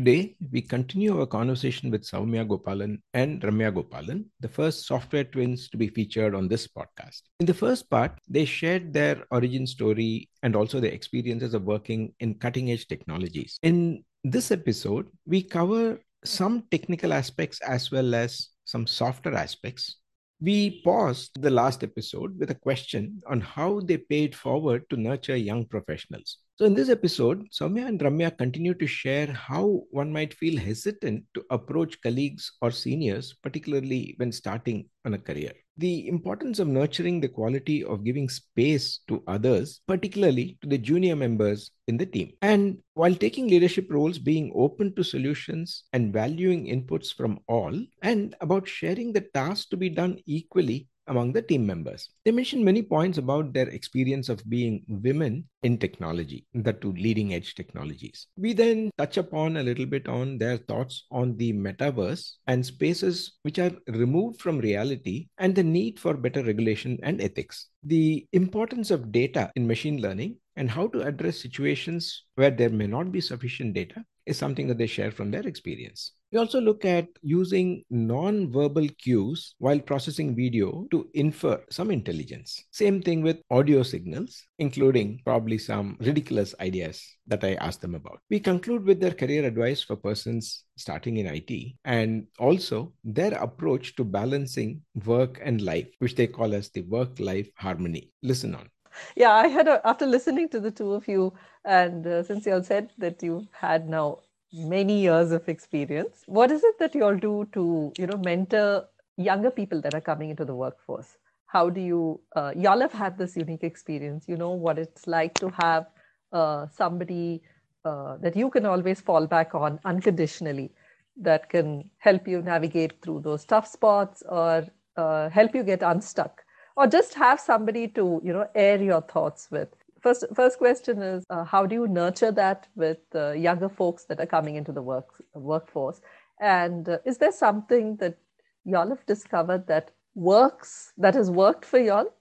Today, we continue our conversation with Soumya Gopalan and Ramya Gopalan, the first software twins to be featured on this podcast. In the first part, they shared their origin story and also their experiences of working in cutting edge technologies. In this episode, we cover some technical aspects as well as some softer aspects. We paused the last episode with a question on how they paid forward to nurture young professionals. So, in this episode, Soumya and Ramya continue to share how one might feel hesitant to approach colleagues or seniors, particularly when starting on a career. The importance of nurturing the quality of giving space to others, particularly to the junior members in the team. And while taking leadership roles, being open to solutions and valuing inputs from all, and about sharing the task to be done equally among the team members. They mentioned many points about their experience of being women in technology, the two leading edge technologies. We then touch upon a little bit on their thoughts on the metaverse and spaces which are removed from reality and the need for better regulation and ethics. The importance of data in machine learning and how to address situations where there may not be sufficient data is something that they share from their experience. We also look at using non-verbal cues while processing video to infer some intelligence. Same thing with audio signals, including probably some ridiculous ideas that I asked them about. We conclude with their career advice for persons starting in IT and also their approach to balancing work and life, which they call as the work-life harmony. Listen on yeah i had a, after listening to the two of you and uh, since you all said that you've had now many years of experience. What is it that you all do to, you know, mentor younger people that are coming into the workforce? How do you, uh, y'all have had this unique experience, you know, what it's like to have uh, somebody uh, that you can always fall back on unconditionally that can help you navigate through those tough spots or uh, help you get unstuck or just have somebody to, you know, air your thoughts with. First first question is uh, how do you nurture that with uh, younger folks that are coming into the work workforce? And uh, is there something that y'all have discovered that works that has worked for y'all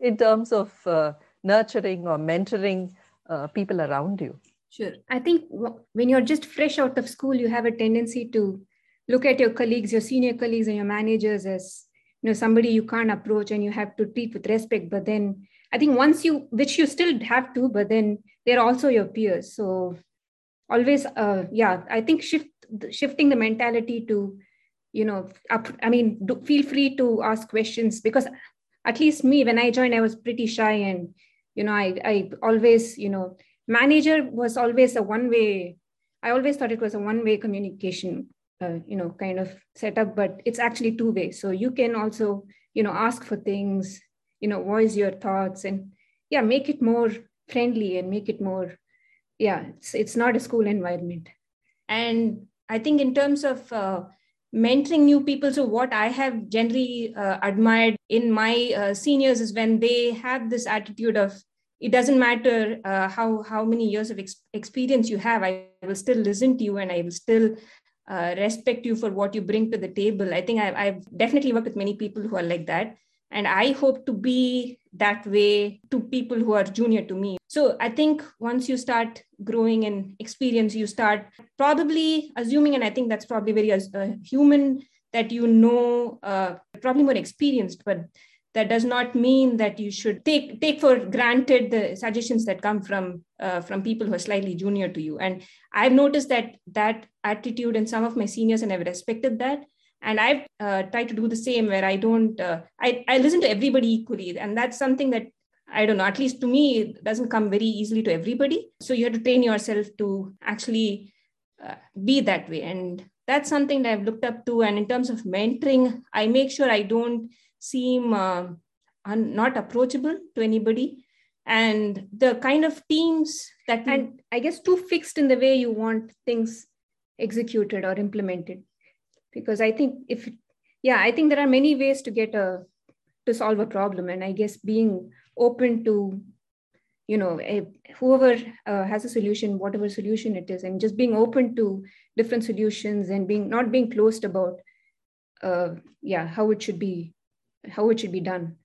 in terms of uh, nurturing or mentoring uh, people around you? Sure. I think when you're just fresh out of school you have a tendency to look at your colleagues your senior colleagues and your managers as you know somebody you can't approach and you have to treat with respect but then I think once you, which you still have to, but then they're also your peers. So always, uh, yeah, I think shift shifting the mentality to, you know, up, I mean, do, feel free to ask questions because at least me, when I joined, I was pretty shy and, you know, I, I always, you know, manager was always a one way. I always thought it was a one way communication, uh, you know, kind of setup, but it's actually two way. So you can also, you know, ask for things you know voice your thoughts and yeah make it more friendly and make it more yeah it's, it's not a school environment and i think in terms of uh, mentoring new people so what i have generally uh, admired in my uh, seniors is when they have this attitude of it doesn't matter uh, how how many years of ex- experience you have i will still listen to you and i will still uh, respect you for what you bring to the table. I think I've, I've definitely worked with many people who are like that. And i hope to be that way to people who are junior to me. So i think once you start growing in experience you start probably assuming and i think that's probably very uh, human that you know uh, probably more experienced but that does not mean that you should take take for granted the suggestions that come from uh, from people who are slightly junior to you. And i've noticed that that attitude in some of my seniors and i've respected that. And i've uh, tried to do the same where i don't uh, I, I listen to everybody equally. And that's something that i don't know at least to me it doesn't come very easily to everybody. So you have to train yourself to actually uh, be that way. And that's something that i've looked up to. And in terms of mentoring i make sure i don't seem uh, un- not approachable to anybody. And the kind of teams that and i guess too fixed in the way you want things executed or implemented. Because i think if yeah i think there are many ways to get a to solve a problem. And i guess being open to you know a, whoever uh, has a solution whatever solution it is and just being open to different solutions and being not being closed about uh, yeah how it should be how it should be done.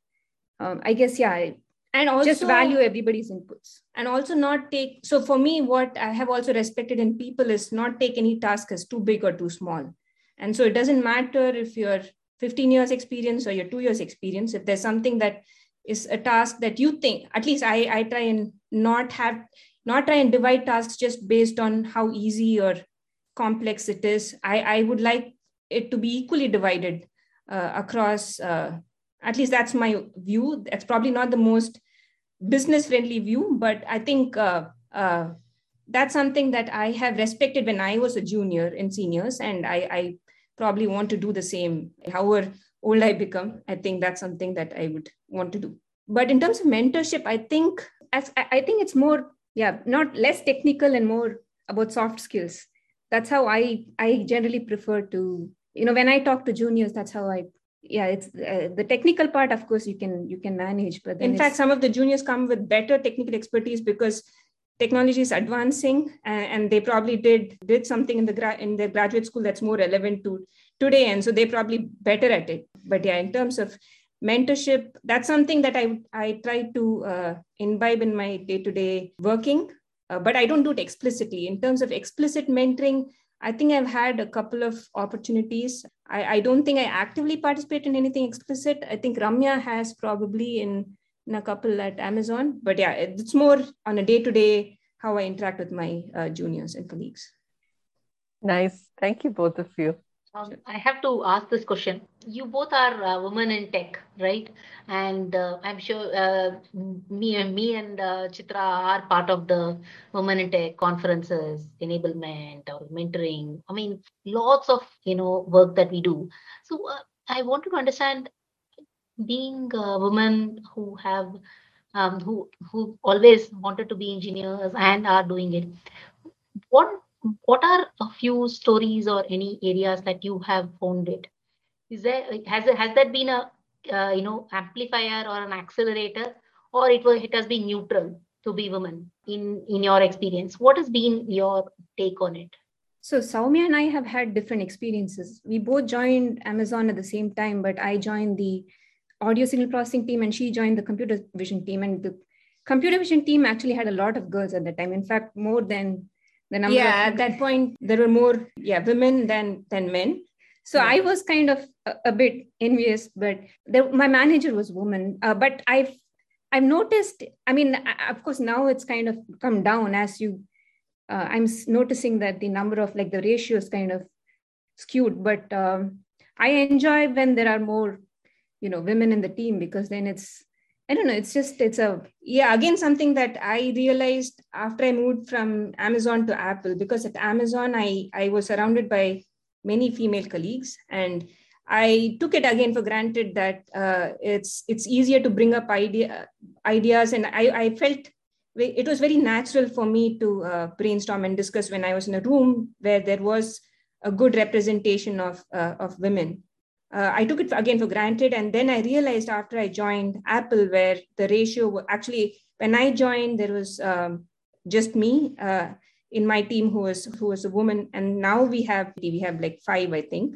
Um, i guess yeah and also just value everybody's inputs. And also not take so for me what i have also respected in people is not take any task as too big or too small. And so it doesn't matter if you're 15 years experience or your two years experience. If there's something that is a task that you think at least i i try and not have not try and divide tasks just based on how easy or complex it is. I i would like it to be equally divided uh, across uh, at least that's my view. That's probably not the most business friendly view but i think uh, uh, that's something that i have respected when i was a junior in seniors and i, I probably want to do the same however old i become. I think that's something that i would want to do. But in terms of mentorship i think as i think it's more yeah not less technical and more about soft skills. That's how i i generally prefer to you know when i talk to juniors that's how i yeah it's uh, the technical part of course you can you can manage but in fact some of the juniors come with better technical expertise because technology is advancing and, and they probably did did something in the gra- in their graduate school that's more relevant to today and so they're probably better at it but yeah in terms of mentorship that's something that i i try to uh, imbibe in my day-to-day working uh, but i don't do it explicitly in terms of explicit mentoring I think I've had a couple of opportunities. I, I don't think I actively participate in anything explicit. I think Ramya has probably in, in a couple at Amazon, but yeah, it's more on a day to day how I interact with my uh, juniors and colleagues. Nice. Thank you, both of you. Um, I have to ask this question. You both are uh, women in tech, right? And uh, I'm sure uh, me and me and uh, Chitra are part of the women in tech conferences, enablement or mentoring. I mean, lots of you know work that we do. So uh, I want to understand, being a women who have um, who who always wanted to be engineers and are doing it, what what are a few stories or any areas that you have found it is there has has that been a uh, you know amplifier or an accelerator or it was it has been neutral to be women in in your experience what has been your take on it so Soumya and I have had different experiences. We both joined Amazon at the same time, but I joined the audio signal processing team and she joined the computer vision team. And the computer vision team actually had a lot of girls at the time. In fact, more than the number yeah of- at that point there were more yeah women than than men so yeah. i was kind of a, bit envious but there, my manager was woman uh, but i've i've noticed i mean of course now it's kind of come down as you uh, i'm noticing that the number of like the ratios kind of skewed but um, i enjoy when there are more you know women in the team because then it's I don't know. It's just, it's a, yeah, again, something that I realized after I moved from Amazon to Apple, because at Amazon, I, I was surrounded by many female colleagues and I took it again for granted that uh, it's, it's easier to bring up idea, ideas. And I, I felt it was very natural for me to uh, brainstorm and discuss when I was in a room where there was a good representation of, uh, of women uh, I took it again for granted. And then I realized after I joined Apple, where the ratio actually, when I joined, there was um, just me uh, in my team who was who was a woman, and now we have we have like five, I think.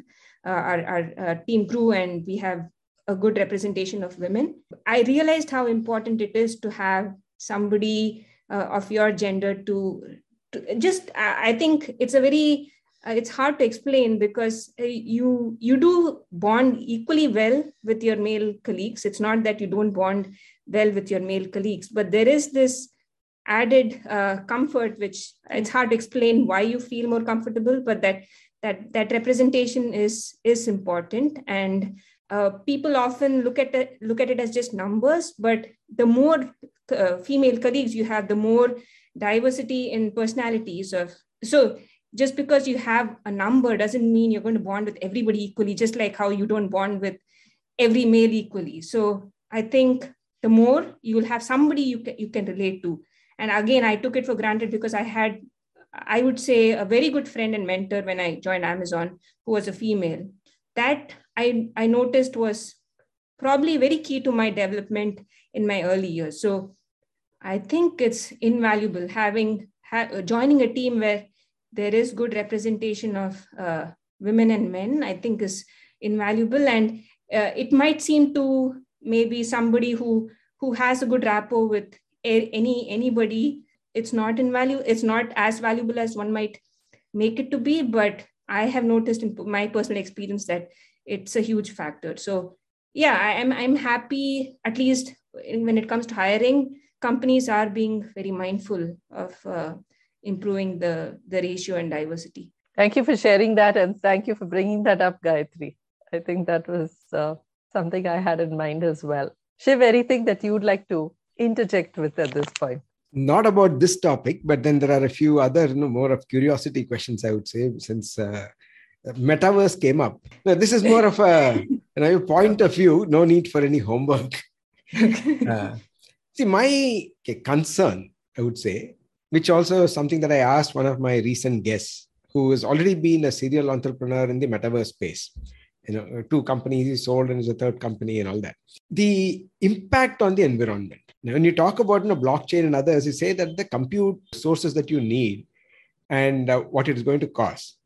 Our our team grew, and we have a good representation of women. I realized how important it is to have somebody uh, of your gender to, to just. I think it's a very uh, it's hard to explain because uh, you you do bond equally well with your male colleagues it's not that you don't bond well with your male colleagues but there is this added uh, comfort which it's hard to explain why you feel more comfortable but that that that representation is is important and uh, people often look at it look at it as just numbers but the more uh, female colleagues you have the more diversity in personalities of so just because you have a number doesn't mean you're going to bond with everybody equally, just like how you don't bond with every male equally. So I think the more you will have somebody you can, you can relate to. And again, I took it for granted because I had, I would say, a very good friend and mentor when I joined Amazon, who was a female. That I, I noticed was probably very key to my development in my early years. So I think it's invaluable having ha- joining a team where there is good representation of uh, women and men. I think is invaluable, and uh, it might seem to maybe somebody who who has a good rapport with any anybody. It's not invaluable. It's not as valuable as one might make it to be, but I have noticed in my personal experience that it's a huge factor. So yeah, I, am I'm happy at least when it comes to hiring. Companies are being very mindful of uh, improving the the ratio and diversity. Thank you for sharing that, and thank you for bringing that up, Gayatri. I think that was uh, something I had in mind as well. Shiv, anything that you would like to interject with at this point? Not about this topic, but then there are a few other, you know, more of curiosity questions, I would say, since uh, metaverse came up. Now, this is more of a you know, point of view, no need for any homework. uh, see, my concern, I would say, which also is something that I asked one of my recent guests who has already been a serial entrepreneur in the metaverse space. You know, two companies he sold and is a third company and all that. The impact on the environment. When you talk about you know, blockchain and others, you say that the compute sources that you need and uh, what it is going to cost.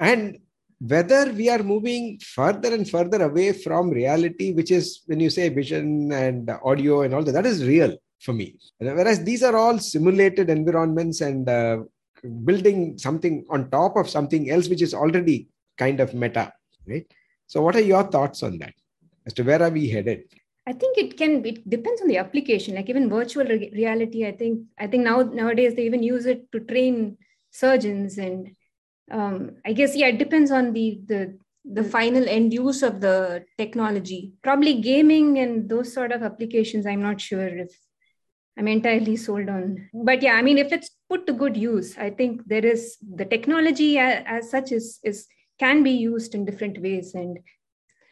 And whether we are moving further and further away from reality, which is when you say vision and audio and all that, that is real for me. Whereas these are all simulated environments and uh, building something on top of something else, which is already kind of meta, right? So, what are your thoughts on that? As to where are we headed? I think it can. It depends on the application. Like even virtual re- reality, I think. I think now nowadays they even use it to train surgeons and um, I guess yeah, it depends on the the the final end use of the technology. Probably gaming and those sort of applications. I'm not sure if I'm entirely sold on. But yeah, I mean, if it's put to good use, I think there is the technology as, as such is is can be used in different ways and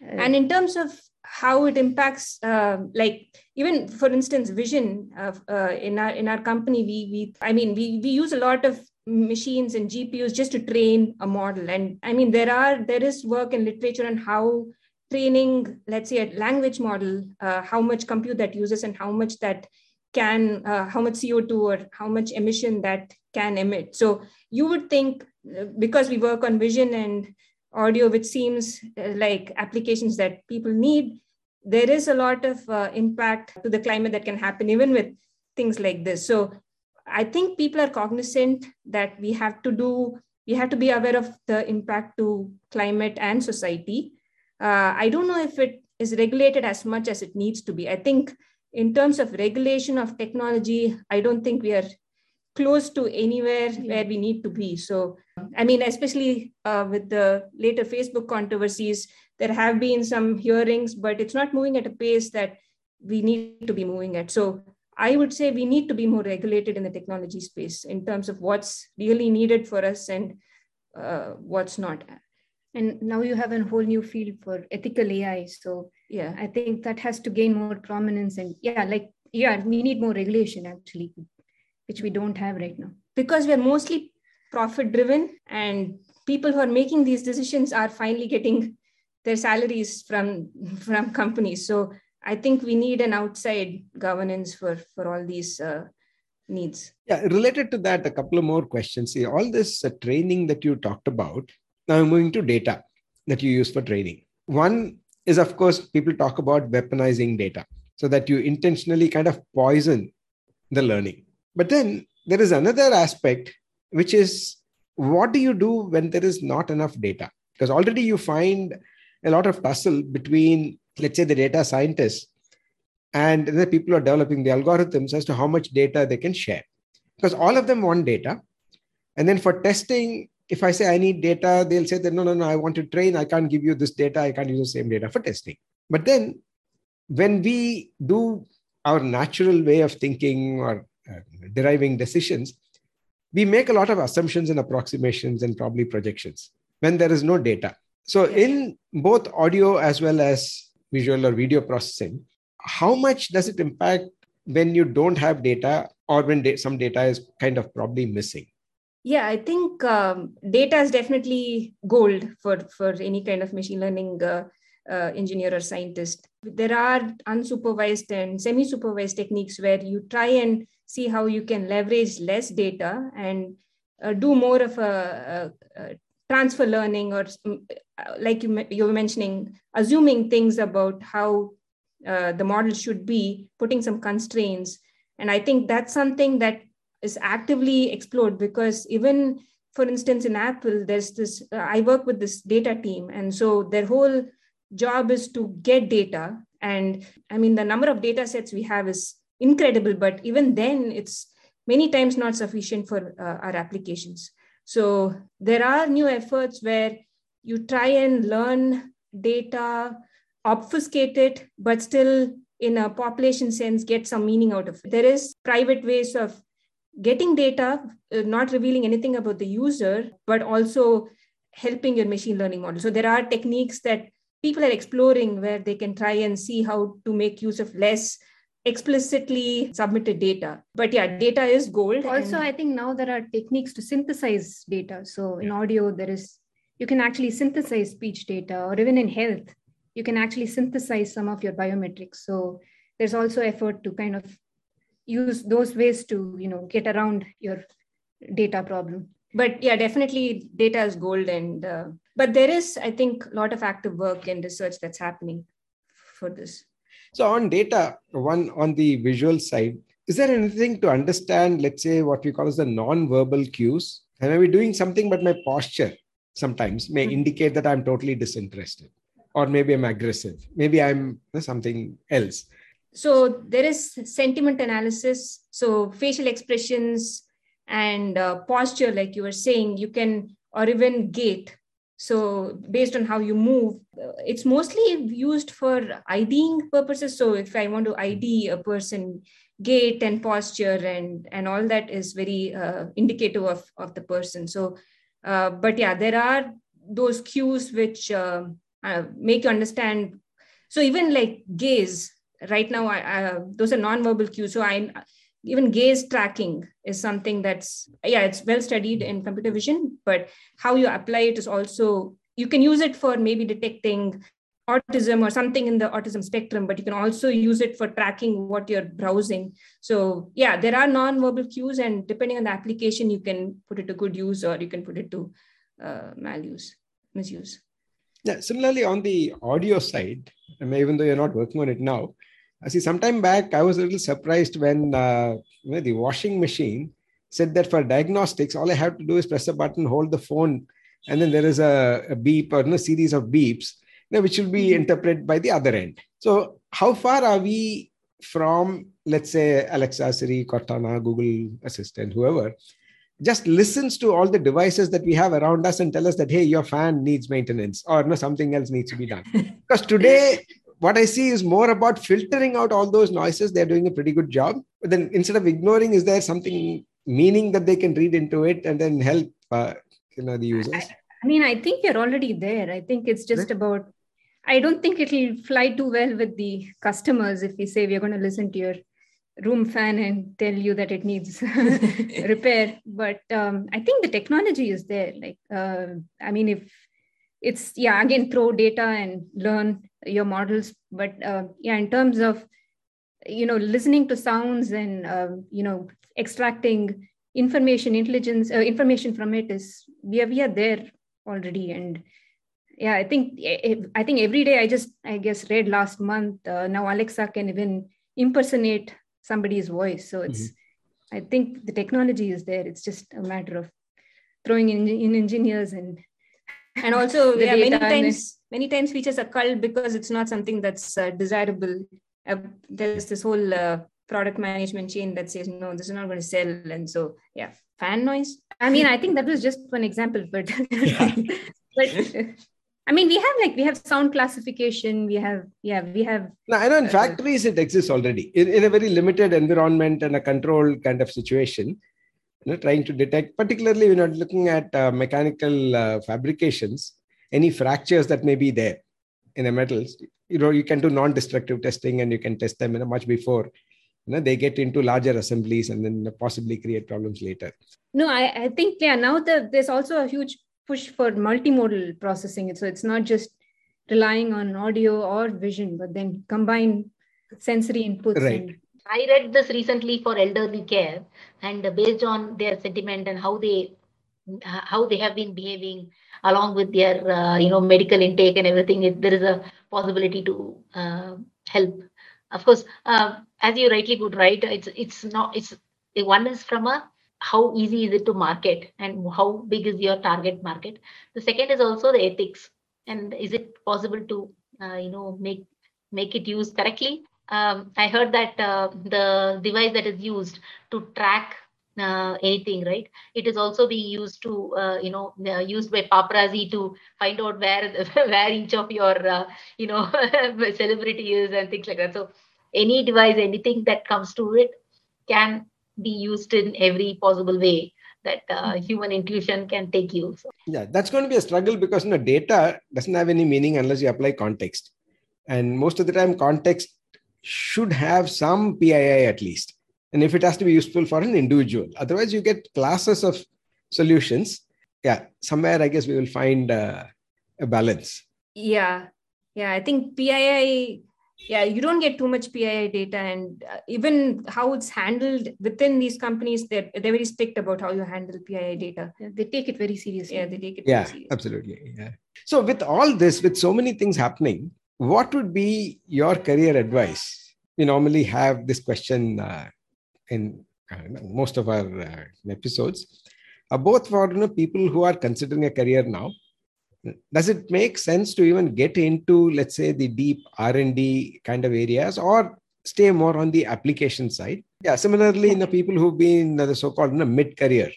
and in terms of how it impacts uh, like even for instance vision of, uh, in our in our company we we i mean we we use a lot of machines and gpus just to train a model. And i mean there are there is work in literature on how training let's say a language model uh, how much compute that uses and how much that can uh, how much co2 or how much emission that can emit. So you would think uh, because we work on vision and audio which seems uh, like applications that people need there is a lot of uh, impact to the climate that can happen even with things like this so I think people are cognizant that we have to do, we have to be aware of the impact to climate and society. Uh, I don't know if it is regulated as much as it needs to be. I think in terms of regulation of technology, I don't think we are close to anywhere where we need to be. So, I mean, especially uh, with the later Facebook controversies, there have been some hearings, but it's not moving at a pace that we need to be moving at. So, I would say we need to be more regulated in the technology space in terms of what's really needed for us and uh, what's not. And now you have a whole new field for ethical AI. So yeah, I think that has to gain more prominence. And yeah, like yeah, we need more regulation actually, which we don't have right now because we're mostly profit driven and people who are making these decisions are finally getting their salaries from from companies. So I think we need an outside governance for for all these uh, needs. Yeah, related to that, a couple of more questions. See, all this uh, training that you talked about. Now, I'm moving to data that you use for training. One is, of course, people talk about weaponizing data so that you intentionally kind of poison the learning. But then there is another aspect, which is what do you do when there is not enough data? Because already you find a lot of tussle between let's say the data scientists and the people who are developing the algorithms as to how much data they can share. Because all of them want data. And then for testing if i say i need data they'll say that no no no i want to train. I can't give you this data. I can't use the same data for testing. But then when we do our natural way of thinking or deriving decisions we make a lot of assumptions and approximations and probably projections when there is no data so in both audio as well as visual or video processing, how much does it impact when you don't have data or when da- some data is kind of probably missing? Yeah, I think um, data is definitely gold for, for any kind of machine learning uh, uh, engineer or scientist. There are unsupervised and semi supervised techniques where you try and see how you can leverage less data and uh, do more of a, a, a transfer learning or uh, like you, you were mentioning, assuming things about how uh, the model should be, putting some constraints. And I think that's something that is actively explored because even, for instance, in Apple, there's this, uh, I work with this data team. And so their whole job is to get data. And I mean, the number of data sets we have is incredible, but even then, it's many times not sufficient for uh, our applications. So there are new efforts where you try and learn data, obfuscate it, but still in a population sense, get some meaning out of it. There is private ways of getting data, uh, not revealing anything about the user, but also helping your machine learning model. So there are techniques that people are exploring where they can try and see how to make use of less explicitly submitted data. But yeah, data is gold. Also, I think now there are techniques to synthesize data. So in audio, there is you can actually synthesize speech data, or even in health, you can actually synthesize some of your biometrics. So there's also effort to kind of use those ways to you know get around your data problem. But yeah, definitely data is gold, and uh, but there is I think a lot of active work and research that's happening for this. So on data, one on the visual side, is there anything to understand, let's say what we call as the non-verbal cues? I may be doing something, but my posture sometimes may mm-hmm. indicate that I'm totally disinterested, or maybe I'm aggressive, maybe I'm something else. So there is sentiment analysis. So facial expressions and uh, posture, like you were saying, you can, or even gait. So based on how you move, uh, it's mostly used for IDing purposes. So if I want to ID a person, gait and posture and and all that is very uh, indicative of of the person. So, uh, but yeah, there are those cues which uh, uh, make you understand. So even like gaze, right now, I, I, those are non-verbal cues. So I even gaze tracking is something that's yeah it's well studied in computer vision but how you apply it is also you can use it for maybe detecting autism or something in the autism spectrum but you can also use it for tracking what you're browsing. So yeah there are non-verbal cues and depending on the application you can put it to good use or you can put it to uh, maluse misuse. Yeah similarly on the audio side I mean, even though you're not working on it now I see sometime back, I was a little surprised when uh, you know, the washing machine said that for diagnostics, all I have to do is press a button, hold the phone, and then there is a, a beep or a you know, series of beeps, you know, which will be mm-hmm. interpreted by the other end. So, how far are we from, let's say, Alexa, Siri, Cortana, Google Assistant, whoever, just listens to all the devices that we have around us and tell us that hey your fan needs maintenance or no something else needs to be done because today what I see is more about filtering out all those noises. They're doing a pretty good job. But then instead of ignoring, is there something meaning that they can read into it and then help uh, you know the users? I, I, mean, I think you're already there. I think it's just right. about. I don't think it'll fly too well with the customers if we say we're going to listen to your room fan and tell you that it needs repair. But um, I think the technology is there. Like, uh, I mean, if it's yeah, again, throw data and learn your models. But uh, yeah in terms of you know listening to sounds and uh, you know extracting information intelligence uh, information from it is we are, we are there already. And yeah i think i think every day i just i guess read last month uh, now alexa can even impersonate somebody's voice. So it's mm-hmm. i think the technology is there. It's just a matter of throwing in, in engineers and and also yeah, many times many times features are culled because it's not something that's uh, desirable. Uh, there's this whole uh, product management chain that says no this is not going to sell. And so yeah fan noise. I mean i think that was just one example but but I mean, we have like we have sound classification. We have yeah, we have. No, I know in uh, factories it exists already. In, in a very limited environment and a controlled kind of situation you know, trying to detect, particularly when you're looking at uh, mechanical uh, fabrications, any fractures that may be there in the metals. you know you can do non-destructive testing and you can test them you know, much before you know they get into larger assemblies and then possibly create problems later no i, I think yeah now the, there's also a huge push for multimodal processing so it's not just relying on audio or vision but then combine sensory inputs right and, I read this recently for elderly care, and based on their sentiment and how they how they have been behaving along with their uh, you know medical intake and everything, it, there is a possibility to uh, help. Of course, uh, as you rightly put, right, it's it's not it's one is from a how easy is it to market and how big is your target market. The second is also the ethics and is it possible to uh, you know make make it used correctly um, I heard that uh, the device that is used to track uh, anything, right? It is also being used to, uh, you know, uh, used by paparazzi to find out where where each of your, uh, you know, celebrity is and things like that. So any device, anything that comes to it, can be used in every possible way that uh, mm-hmm. human intuition can take you. So. Yeah, that's going to be a struggle because you know data doesn't have any meaning unless you apply context, and most of the time context should have some PII at least. And if it has to be useful for an individual, otherwise you get classes of solutions. Yeah, somewhere I guess we will find uh, a balance. Yeah, yeah. I think PII. Yeah, you don't get too much PII data, and uh, even how it's handled within these companies, they're they're very strict about how you handle PII data. Yeah, they take it very seriously. Yeah, they take it. Yeah, absolutely. Yeah. So with all this, with so many things happening, what would be your career advice? We normally have this question uh, in uh, most of our uh, episodes, both for you know, people who are considering a career now. Does it make sense to even get into, let's say, the deep R&D kind of areas, or stay more on the application side? Yeah. Similarly, in the people who've been the so-called you know, mid-career,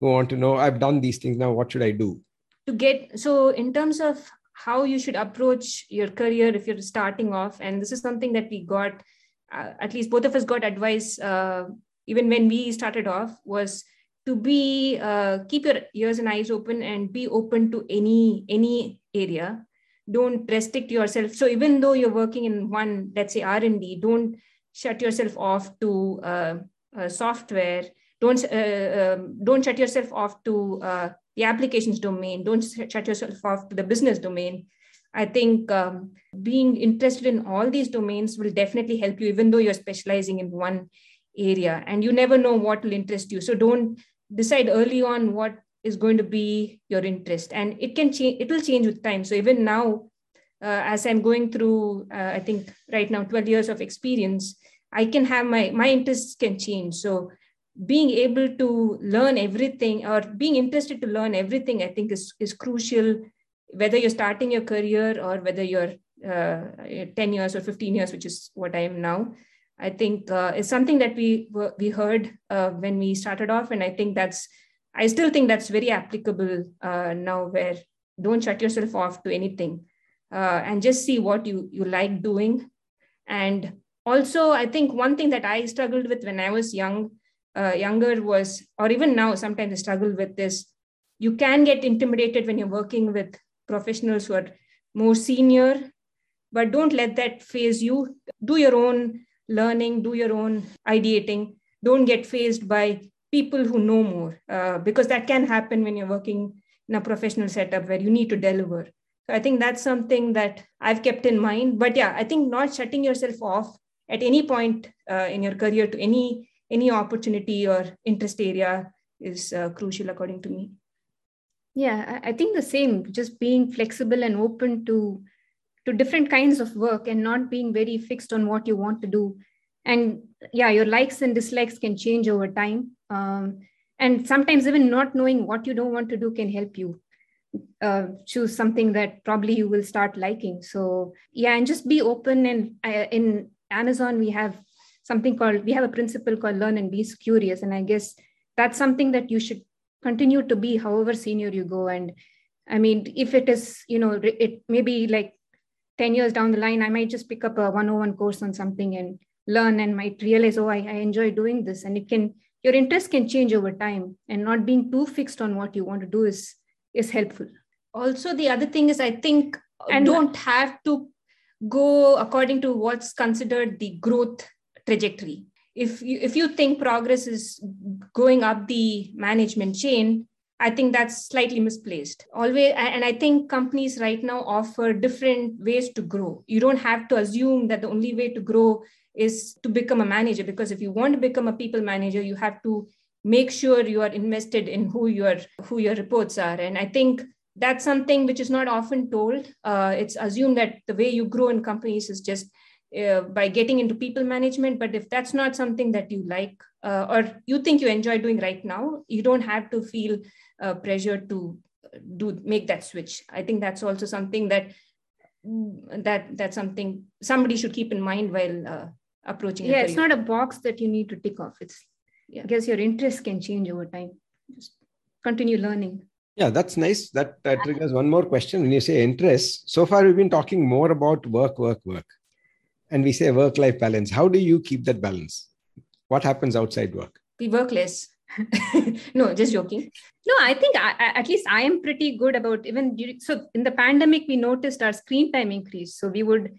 who want to know, I've done these things now. What should I do? To get so in terms of how you should approach your career if you're starting off. And this is something that we got uh, at least both of us got advice uh, even when we started off was to be uh, keep your ears and eyes open and be open to any any area. Don't restrict yourself. So even though you're working in one let's say r&d don't shut yourself off to uh, uh, software. Don't uh, um, don't shut yourself off to the applications domain. Don't shut yourself off to the business domain. I think um, being interested in all these domains will definitely help you even though you're specializing in one area and you never know what will interest you. So don't decide early on what is going to be your interest and it can change it will change with time. So even now uh, as i'm going through uh, i think right now 12 years of experience i can have my my interests can change. So being able to learn everything or being interested to learn everything i think is, is crucial whether you're starting your career or whether you're uh, 10 years or 15 years which is what i am now. I think uh, is something that we we heard uh, when we started off and i think that's i still think that's very applicable uh, now where don't shut yourself off to anything uh, and just see what you you like doing. And also i think one thing that i struggled with when i was young uh, younger was, or even now, sometimes I struggle with this. You can get intimidated when you're working with professionals who are more senior, but don't let that faze you. Do your own learning, do your own ideating. Don't get fazed by people who know more, uh, because that can happen when you're working in a professional setup where you need to deliver. So I think that's something that I've kept in mind. But yeah, I think not shutting yourself off at any point uh, in your career to any any opportunity or interest area is uh, crucial according to me. Yeah i think the same just being flexible and open to to different kinds of work and not being very fixed on what you want to do. And yeah your likes and dislikes can change over time. Um, and sometimes even not knowing what you don't want to do can help you uh, choose something that probably you will start liking. So yeah and just be open and uh, in amazon we have something called we have a principle called learn and be curious. And i guess that's something that you should continue to be however senior you go. And i mean if it is you know it maybe like 10 years down the line i might just pick up a 101 course on something and learn and might realize oh I, I enjoy doing this. And it can your interest can change over time. And not being too fixed on what you want to do is is helpful. Also the other thing is i think and don't have to go according to what's considered the growth trajectory. If you, if you think progress is going up the management chain, I think that's slightly misplaced. Always, and I think companies right now offer different ways to grow. You don't have to assume that the only way to grow is to become a manager, because if you want to become a people manager, you have to make sure you are invested in who your who your reports are. And I think that's something which is not often told. Uh, it's assumed that the way you grow in companies is just uh, by getting into people management. But if that's not something that you like uh, or you think you enjoy doing right now, you don't have to feel uh, pressure to do make that switch. I think that's also something that that that's something somebody should keep in mind while uh, approaching. Yeah, it's not a box that you need to tick off. It's yeah. I guess your interests can change over time. Just continue learning. Yeah, that's nice. That uh, triggers one more question. When you say interests, so far we've been talking more about work, work, work. And we say work life balance. How do you keep that balance? What happens outside work? We work less. no, just joking. No, I think I, at least I am pretty good about even during, so in the pandemic, we noticed our screen time increase. So we would,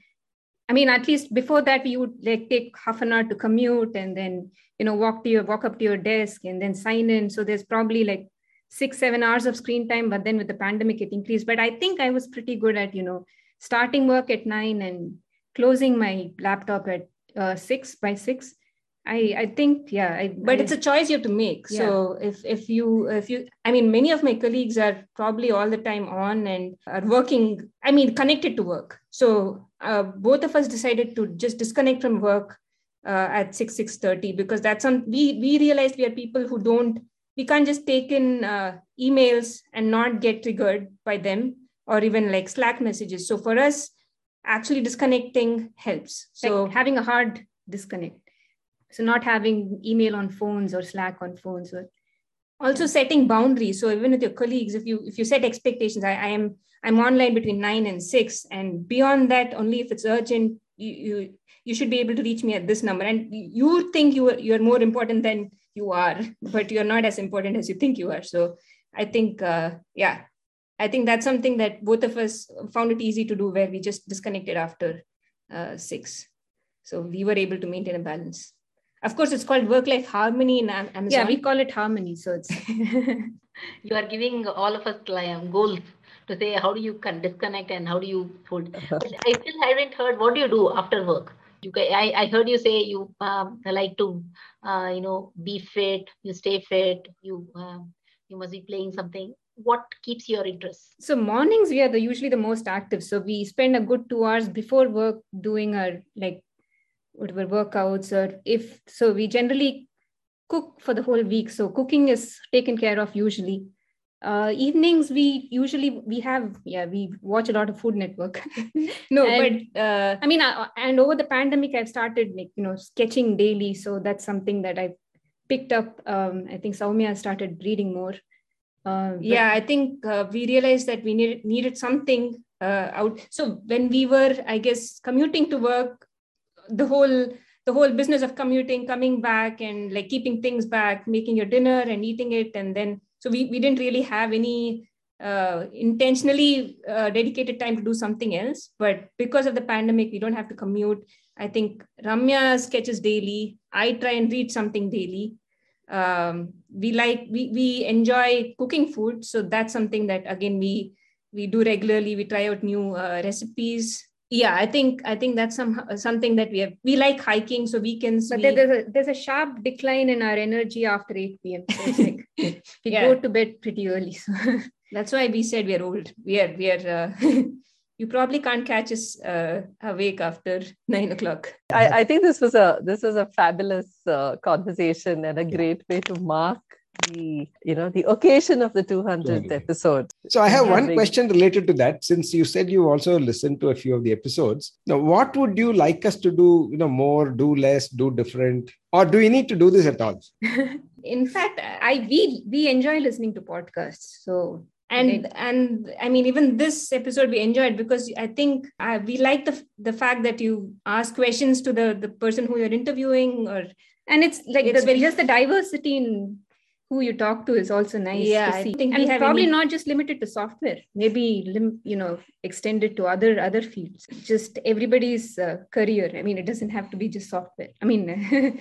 I mean, at least before that, we would like take half an hour to commute and then, you know, walk to your, walk up to your desk and then sign in. So there's probably like six seven hours of screen time but then with the pandemic it increased but i think i was pretty good at you know starting work at nine and closing my laptop at uh, six by six. I, I think yeah I, but I, it's a choice you have to make. Yeah. so if if you if you i mean many of my colleagues are probably all the time on and are working i mean connected to work. So uh, both of us decided to just disconnect from work uh, at 6 6.30 because that's on we we realized we are people who don't we can't just take in uh, emails and not get triggered by them or even like slack messages. So for us actually disconnecting helps. So having a hard disconnect. So not having email on phones or slack on phones or also setting boundaries. So even with your colleagues if you if you set expectations i, I am i'm online between 9 and 6 and beyond that only if it's urgent you, you you should be able to reach me at this number. And you think you are you're more important than you are but you're not as important as you think you are. So i think uh, yeah i think that's something that both of us found it easy to do where we just disconnected after uh, six. So we were able to maintain a balance. Of course it's called work life harmony in amazon. Yeah we call it harmony so it's you are giving all of us like, goals to say how do you can disconnect and how do you hold i still haven't heard what do you do after work? You I, I heard you say you um, like to uh, you know be fit you stay fit you um, you must be playing something what keeps your interest? So mornings we are the usually the most active. So we spend a good two hours before work doing our like whatever workouts or if so we generally cook for the whole week. So cooking is taken care of usually. Uh, evenings we usually we have yeah we watch a lot of food network. No and, but uh, i mean uh, and over the pandemic i've started like you know sketching daily. So that's something that i've picked up. Um, i think Soumya started reading more uh, yeah i think uh, we realized that we needed needed something uh, out so when we were i guess commuting to work the whole the whole business of commuting coming back and like keeping things back making your dinner and eating it and then so we, we didn't really have any uh, intentionally uh, dedicated time to do something else. But because of the pandemic, we don't have to commute. I think Ramya sketches daily. I try and read something daily. Um, we like we we enjoy cooking food, so that's something that again we we do regularly. We try out new uh, recipes. Yeah i think i think that's some something that we have we like hiking so weekends but we, there's a there's a sharp decline in our energy after 8 p.m so like we yeah. go to bed pretty early. So that's why we said we're old. We are we are uh, you probably can't catch us uh, awake after nine o'clock. I, I think this was a this was a fabulous uh, conversation and a great way to mark the you know the occasion of the 200th episode. So i have one question related to that. Since you said you also listened to a few of the episodes now what would you like us to do you know more do less do different? Or do we need to do this at all? In fact i we we enjoy listening to podcasts. So and and i mean even this episode we enjoyed because i think uh, we like the the fact that you ask questions to the the person who you're interviewing or and it's like it's the, very, just the diversity in who you talk to is also nice Yeah, to I see. think and probably any- not just limited to software. Maybe lim- you know extended to other other fields. Just everybody's uh, career. I mean, it doesn't have to be just software. I mean.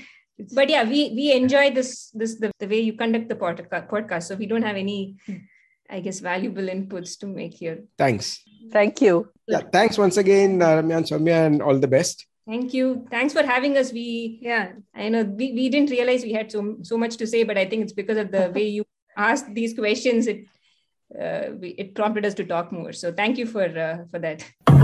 but yeah we we enjoy this this the, the way you conduct the podca- podcast so we don't have any i guess valuable inputs to make here Thanks. Thank you. Yeah, thanks once again, uh, Ramya and Soumya, and all the best. thank you thanks for having us we yeah, i know we, we didn't realize we had so so much to say but i think it's because of the way you asked these questions it uh, we, it prompted us to talk more so thank you for uh, for that